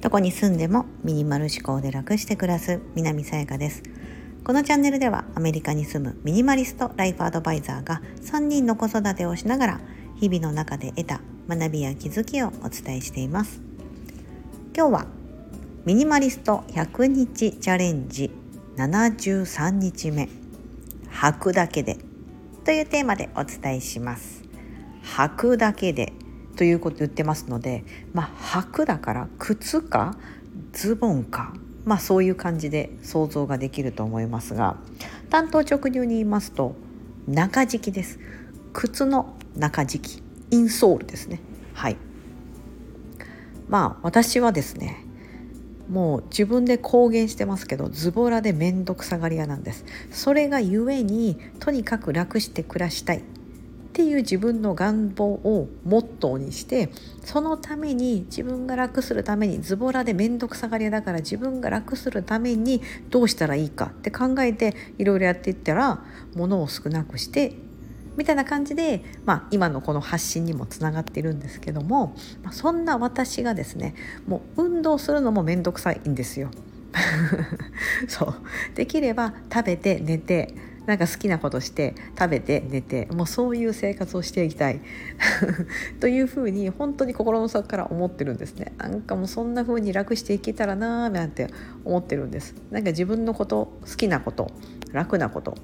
どこに住んでもミニマル思考で楽して暮らす南さやかです。このチャンネルではアメリカに住むミニマリストライフアドバイザーが3人の子育てをしながら日々の中で得た学びや気づきをお伝えしています。今日はミニマリスト100日チャレンジ73日目。履くだけで。というテーマでお伝えします。履くだけでということ言ってますのでまあ履くだから靴かズボンかまあそういう感じで想像ができると思いますが単刀直入に言いますと中敷きです。靴の中敷きインソールですね。はい。まあ私はですねもう自分で公言してますけどズボラで面倒くさがり屋なんです。それがゆえにとにかく楽して暮らしたい。っていう自分の願望をモットーにしてそのために自分が楽するためにズボラで面倒くさがり屋だから自分が楽するためにどうしたらいいかって考えていろいろやっていったら物を少なくしてみたいな感じで、まあ、今のこの発信にもつながっているんですけども、まあ、そんな私がですねもう運動するのも面倒くさいんですよ。そうできれば食べて寝てなんか好きなことして食べて寝てもうそういう生活をしていきたい。というふうに本当に心の底から思ってるんですね。なんかもうそんな風に楽していけたらなーなんて思ってるんです。なんか自分のこと好きなこと楽なこと。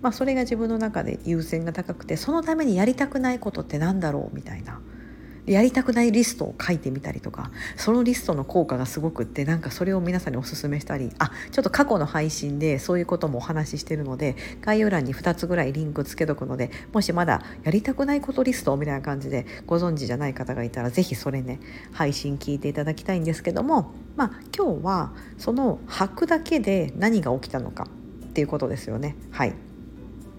まあそれが自分の中で優先が高くてそのためにやりたくないことって何だろうみたいな。やりたくないリストを書いてみたりとかそのリストの効果がすごくってなんかそれを皆さんにおすすめしたりあちょっと過去の配信でそういうこともお話ししてるので概要欄に2つぐらいリンクつけとくのでもしまだやりたくないことリストみたいな感じでご存知じゃない方がいたら是非それね配信聞いていただきたいんですけどもまあ今日はその履くだけで何が起きたのかっていうことですよねはい。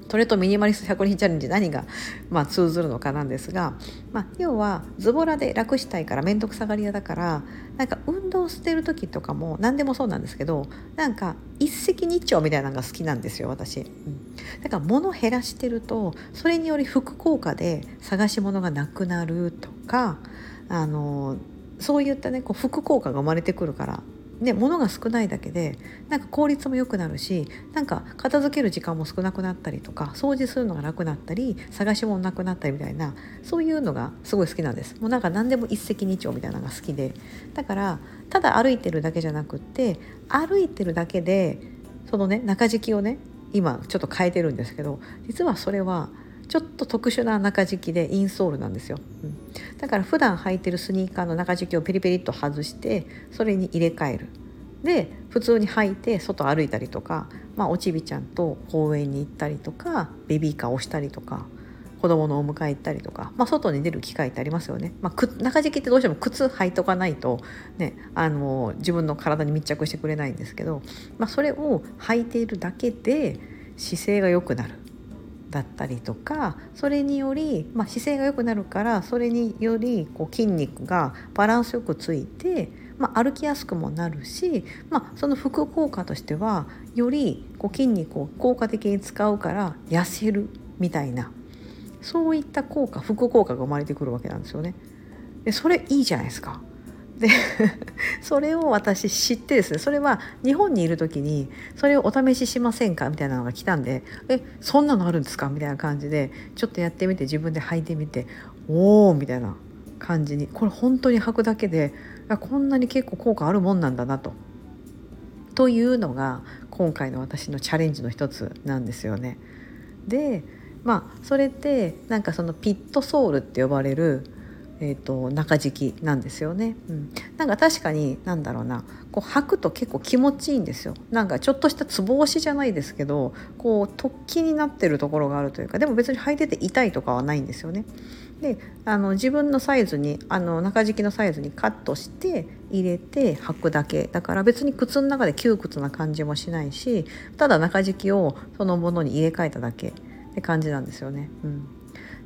それとミニマリスト100人チャレンジ何が、まあ、通ずるのかなんですが、まあ、要はズボラで楽したいから面倒くさがり屋だからなんか運動してる時とかも何でもそうなんですけどなんか一石二鳥みたいなのが好きなんですよ私、うん、だから物減らしてるとそれにより副効果で探し物がなくなるとかあのそういったねこう副効果が生まれてくるからね、物が少ないだけでなんか効率も良くなるしなんか片付ける時間も少なくなったりとか掃除するのが楽なったり探し物なくなったりみたいなそういうのがすごい好きなんです。もうなんか何でも一石二鳥みたいなのが好きで。だからただ歩いてるだけじゃなくって歩いてるだけでそのね中敷きをね今ちょっと変えてるんですけど実はそれはちょっと特殊な中敷きでインソールなんですよ、うん、だから普段履いてるスニーカーの中敷きをペリペリっと外してそれに入れ替える。で普通に履いて外歩いたりとか、まあ、おちびちゃんと公園に行ったりとかベビーカーをしたりとか子供のお迎え行ったりとか、まあ、外に出る機会ってありますよね、まあ、中敷きってどうしても靴履いとかないと、ね、あの自分の体に密着してくれないんですけど、まあ、それを履いているだけで姿勢が良くなる。だったりとかそれにより、まあ、姿勢が良くなるからそれによりこう筋肉がバランスよくついて、まあ、歩きやすくもなるし、まあ、その副効果としてはよりこう筋肉を効果的に使うから痩せるみたいなそういった効果副効果が生まれてくるわけなんですよね。でそれいいじゃないですか。で それを私知ってですねそれは日本にいる時にそれをお試ししませんかみたいなのが来たんでえそんなのあるんですか？みたいな感じでちょっとやってみて自分で履いてみておおみたいな感じにこれ本当に履くだけでこんなに結構効果あるもんなんだなと。というのが今回の私のチャレンジの一つなんですよね。でまあそれってなんかそのピットソールって呼ばれるえーと、中敷きなんですよね、うん、なんか確かになんだろうなこう履くと結構気持ちいいんですよ。なんかちょっとしたつぼ押しじゃないですけどこう突起になってるところがあるというかでも別に履いてて痛いとかはないんですよね。であの自分のサイズにあの中敷きのサイズにカットして入れて履くだけ。だから別に靴の中で窮屈な感じもしないしただ中敷きをそのものに入れ替えただけって感じなんですよね。うん。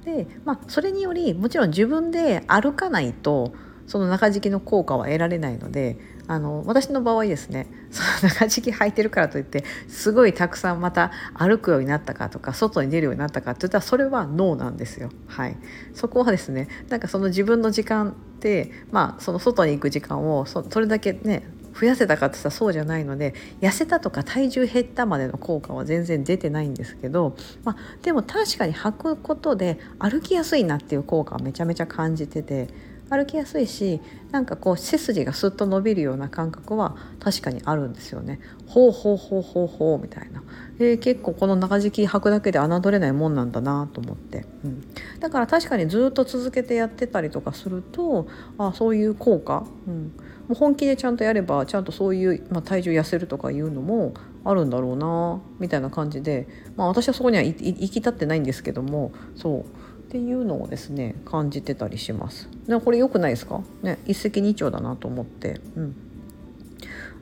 で、まあ、それによりもちろん自分で歩かないとその中敷きの効果は得られないのであの私の場合ですねその中敷き履いてるからといってすごいたくさんまた歩くようになったかとか外に出るようになったかって言ったらそれはノーなんですよ。はい、そこはですねなんかその自分の時間ってまあその外に行く時間をそそれだけね増やせたかって言ったらそうじゃないので痩せたとか体重減ったまでの効果は全然出てないんですけど、まあ、でも確かに履くことで歩きやすいなっていう効果はめちゃめちゃ感じてて歩きやすいしなんかこう背筋がスッと伸びるような感覚は確かにあるんですよね。ほうほうほうほうほうみたいな、えー、結構この中敷き履くだけで侮れないもんなんだなと思って、うん、だから確かにずっと続けてやってたりとかするとあそういう効果、うん、う本気でちゃんとやればちゃんとそういう、まあ、体重痩せるとかいうのもあるんだろうなみたいな感じで、まあ、私はそこには行き立ってないんですけどもそうっていうのをですね感じてたりします。でこれ良くないですか、ね、一石二鳥だなと思って。うん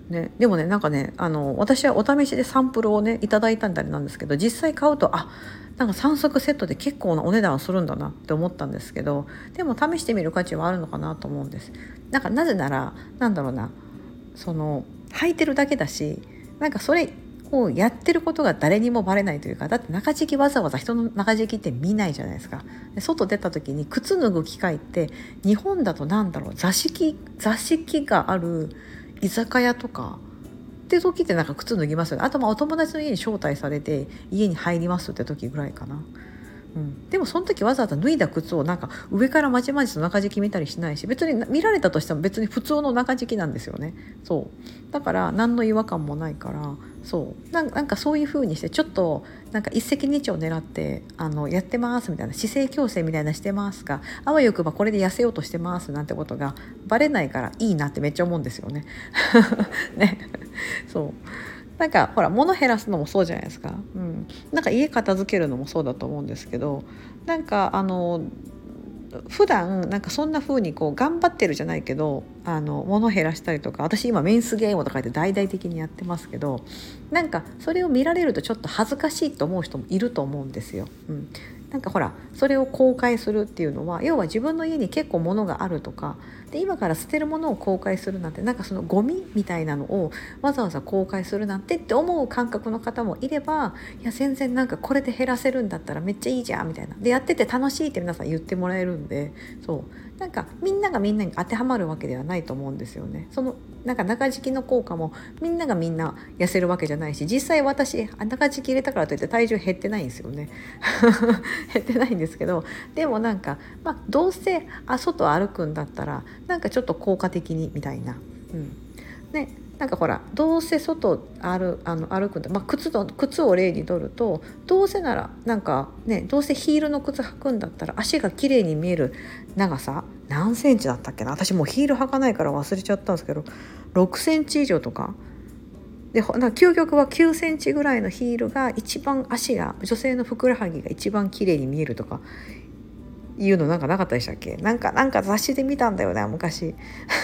ね、でもねなんかねあの私はお試しでサンプルをねいただいたんだりなんですけど実際買うとあなんか3足セットで結構なお値段するんだなって思ったんですけどでも試してみる価値はあるのかなと思うんです。なんかなぜならなんだろうなその履いてるだけだしなんかそれをやってることが誰にもバレないというかだって中敷きわざわざ人の中敷きって見ないじゃないですかで外出た時に靴脱ぐ機会って日本だと何だろう座敷座敷がある居酒屋とかって時ってなんか靴脱ぎますよねあとまあお友達の家に招待されて家に入りますって時ぐらいかな。うん、でもその時わざわざ脱いだ靴をなんか上からまちまちと中敷き見たりしないし別に見られたとしても別に普通の中敷きなんですよね。そう。だから何の違和感もないからそう。なんかそういう風にしてちょっとなんか一石二鳥狙ってあのやってますみたいな姿勢矯正みたいなしてますがあわよくばこれで痩せようとしてますなんてことがバレないからいいなってめっちゃ思うんですよね。ね。そう。なんかほら物減らすのもそうじゃないですか、うん、なんか家片付けるのもそうだと思うんですけどなんかあの普段なんかそんな風にこう頑張ってるじゃないけどあの物減らしたりとか私今メンスゲームとかで大々的にやってますけどなんかそれを見られるとちょっと恥ずかしいと思う人もいると思うんですよ。うん、なんかほらそれを公開するっていうのは要は自分の家に結構物があるとかで今から捨てるものを公開するなんてなんかそのゴミみたいなのをわざわざ公開するなんてって思う感覚の方もいればいや全然なんかこれで減らせるんだったらめっちゃいいじゃんみたいな。でやってて楽しいって皆さん言ってもらえるんでそう。なんかみんながみんなに当てはまるわけではないと思うんですよね。そのなんか中敷きの効果もみんながみんな痩せるわけじゃないし実際私中敷き入れたからといって体重減ってないんですよね 減ってないんですけどでもなんか、まあ、どうせあ外歩くんだったらなんかちょっと効果的にみたいな。うんね、なんかほらどうせ外歩あの歩くんだ、まあ、靴の靴を例にとるとどうせならなんかねどうせヒールの靴履くんだったら足が綺麗に見える長さ何センチだったっけな？私もうヒール履かないから忘れちゃったんですけど6センチ以上とか。でな究極は9センチぐらいのヒールが一番足が女性のふくらはぎが一番綺麗に見えるとかいうのなんかなかったでしたっけ？なんかなんか雑誌で見たんだよね昔。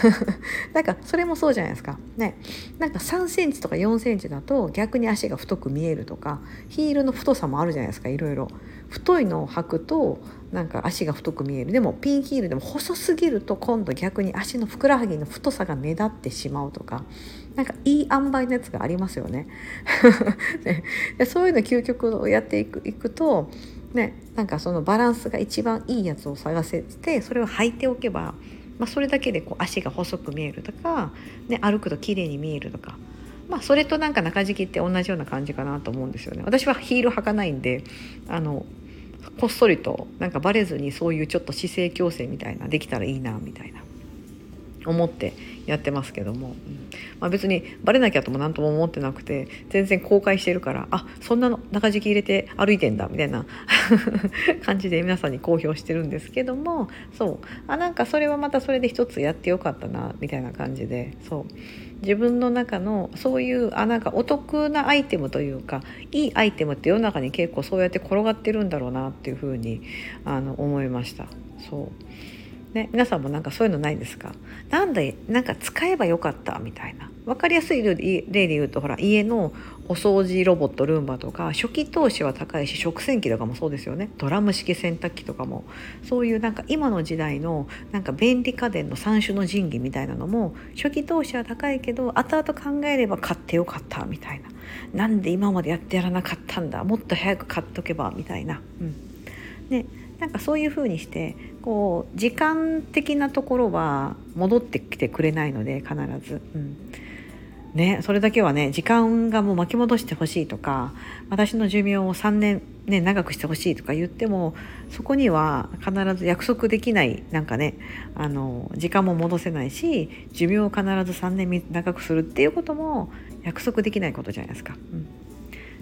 なんかそれもそうじゃないですか。ね。なんか3センチとか4センチだと逆に足が太く見えるとかヒールの太さもあるじゃないですかいろいろ。太いのを履くとなんか足が太く見える。でもピンヒールでも細すぎると今度逆に足のふくらはぎの太さが目立ってしまうとかなんかいい塩梅のやつがありますよね。でそういうの究極をやっていくいくとねなんかそのバランスが一番いいやつを探せてそれを履いておけば、まあ、それだけでこう足が細く見えるとか、ね、歩くと綺麗に見えるとか。まあ、それとなんか中敷きって同じような感じかなと思うんですよね。私はヒール履かないんであのこっそりとなんかバレずにそういうちょっと姿勢矯正みたいなできたらいいなみたいな思ってやってますけども、うん。まあ、別にバレなきゃとも何とも思ってなくて全然公開してるからあそんなの中敷き入れて歩いてんだみたいな 感じで皆さんに公表してるんですけどもそう。あなんかそれはまたそれで一つやってよかったなみたいな感じでそう。自分の中のそういうあなんかお得なアイテムというかいいアイテムって世の中に結構そうやって転がってるんだろうなっていうふうにあの思いました。そう。ね、皆さんもなんかそういうのないですか？なんでなんか使えばよかった？みたいな。分かりやすい例で言うとほら家のお掃除ロボットルンバとか初期投資は高いし食洗機とかもそうですよね。ドラム式洗濯機とかも。そういうなんか今の時代のなんか便利家電の三種の神器みたいなのも初期投資は高いけど後々考えれば買ってよかったみたいな。なんで今までやってやらなかったんだ？もっと早く買っとけばみたいな。うん。ね。なんかそういうふうにしてこう時間的なところは戻ってきてくれないので必ず。うんね、それだけはね時間がもう巻き戻してほしいとか私の寿命を3年、ね、長くしてほしいとか言ってもそこには必ず約束できないなんかねあの時間も戻せないし寿命を必ず3年長くするっていうことも約束できないことじゃないですか。うん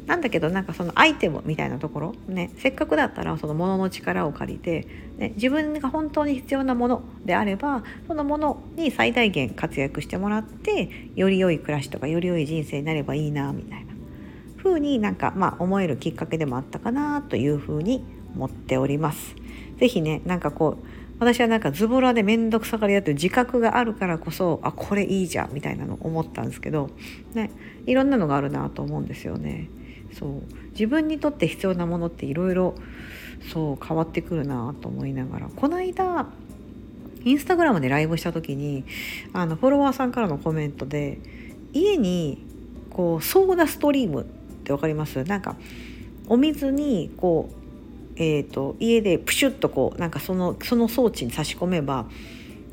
なんだけどなんかそのアイテムみたいなところねせっかくだったらその物の力を借りて、ね、自分が本当に必要なものであればそのものに最大限活躍してもらってより良い暮らしとかより良い人生になればいいなみたいな風になんかまあ思えるきっかけでもあったかなというふうに思っております。ぜひねなんかこう私はなんかズボラで面倒くさがりだという自覚があるからこそあこれいいじゃんみたいなの思ったんですけど、ね、いろんなのがあるなと思うんですよね。そう。自分にとって必要なものっていろいろそう変わってくるなと思いながら。この間インスタグラムでライブした時にあのフォロワーさんからのコメントで家にこうソーダストリームって分かります？なんかお水にこうえーと、家でプシュッとこうなんかそのその装置に差し込めば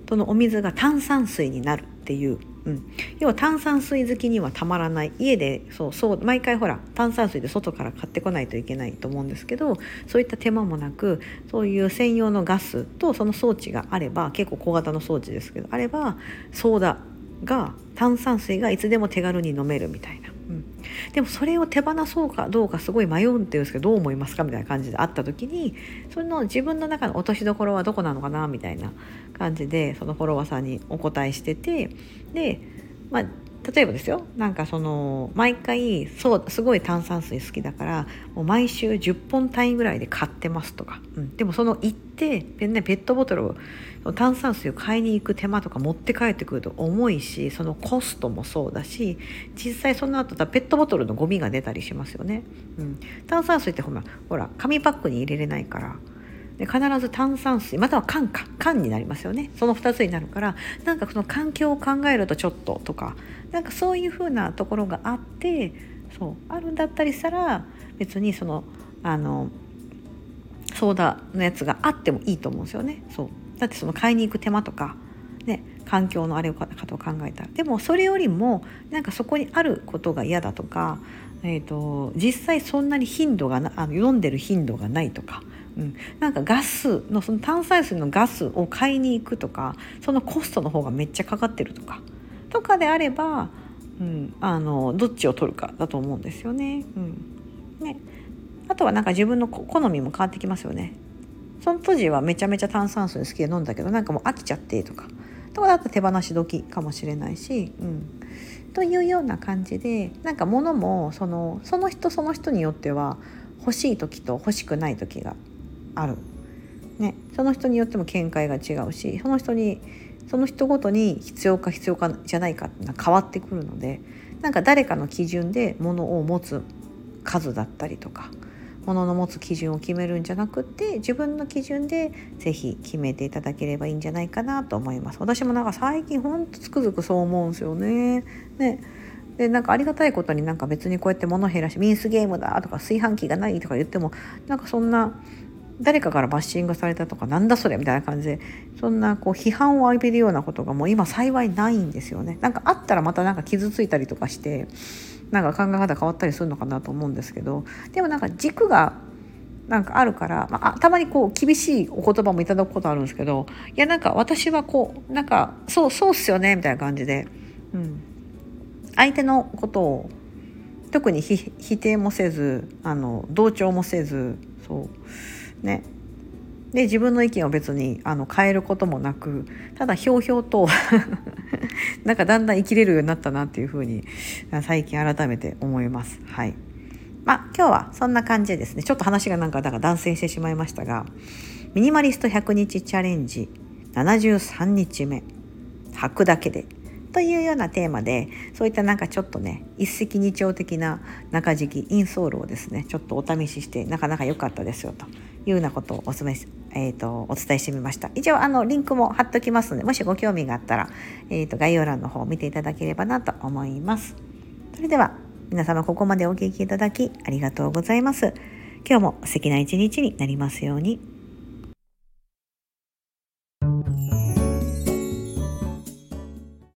そのお水が炭酸水になるっていううん、要は炭酸水好きにはたまらない。家でそうそう毎回ほら炭酸水で外から買ってこないといけないと思うんですけどそういった手間もなくそういう専用のガスとその装置があれば結構小型の装置ですけどあればソーダが炭酸水がいつでも手軽に飲めるみたいな。うん、でもそれを手放そうかどうかすごい迷うっていうんですけどどう思いますか？みたいな感じであった時にその自分の中の落としどころはどこなのかな？みたいな感じでそのフォロワーさんにお答えしててで、まあ、例えばですよなんかその毎回そうすごい炭酸水好きだからもう毎週10本単位ぐらいで買ってますとか、うん、でもその行ってねペットボトルを炭酸水を買いに行く手間とか持って帰ってくると重いしそのコストもそうだし実際その後ペットボトルのゴミが出たりしますよね、うん、炭酸水ってほらほら紙パックに入れれないから。で必ず炭酸水または缶か缶になりますよね。その2つになるからなんかその環境を考えるとちょっととかなんかそういうふうなところがあってそうあるんだったりしたら別にそのあのソーダのやつがあってもいいと思うんですよね。そう。だってその買いに行く手間とか、ね、環境のあれをかと考えたら。でもそれよりもなんかそこにあることが嫌だとか、えーと、実際そんなに頻度がなあの飲んでる頻度がないとかうん、なんかガスのその炭酸水のガスを買いに行くとかそのコストの方がめっちゃかかってるとかとかであれば、うん、あのどっちを取るかだと思うんですよね。うん、ね。あとはなんか自分の好みも変わってきますよね。その当時はめちゃめちゃ炭酸水好きで飲んだけどなんかもう飽きちゃってとか。とかだったら手放し時かもしれないし、うん、というような感じでなんか物もそのその人その人によっては欲しい時と欲しくない時がある、ね、その人によっても見解が違うしその人にその人ごとに必要か必要かじゃないかっていうのは変わってくるのでなんか誰かの基準で物を持つ数だったりとか物の持つ基準を決めるんじゃなくって自分の基準で是非決めていただければいいんじゃないかなと思います。私もなんか最近ほんとつくづくそう思うんですよね。ね。でなんかありがたいことになんか別にこうやって物減らしミンスゲームだとか炊飯器がないとか言ってもなんかそんな誰かからバッシングされたとかなんだそれみたいな感じでそんなこう批判を浴びるようなことがもう今幸いないんですよね。なんかあったらまたなんか傷ついたりとかしてなんか考え方変わったりするのかなと思うんですけどでもなんか軸がなんかあるから、まあ、たまにこう厳しいお言葉もいただくことあるんですけどいやなんか私はこうなんかそうそうっすよねみたいな感じで、うん、相手のことを特に否定もせずあの同調もせずそうね。で自分の意見を別にあの変えることもなくただひょうひょうと なんかだんだん生きれるようになったなっていうふうに最近改めて思います。はい。まあ、今日はそんな感じでですね。ちょっと話がなんかだから断線してしまいましたがミニマリスト100日チャレンジ73日目履くだけでというようなテーマでそういったなんかちょっとね一石二鳥的な中敷きインソールをですねちょっとお試ししてなかなか良かったですよと。いうようなことをおすめえーと、お伝えしてみました。一応あのリンクも貼っときますのでもしご興味があったら、えーと概要欄の方を見ていただければなと思います。それでは皆様ここまでお聴きいただきありがとうございます。今日も素敵な一日になりますように。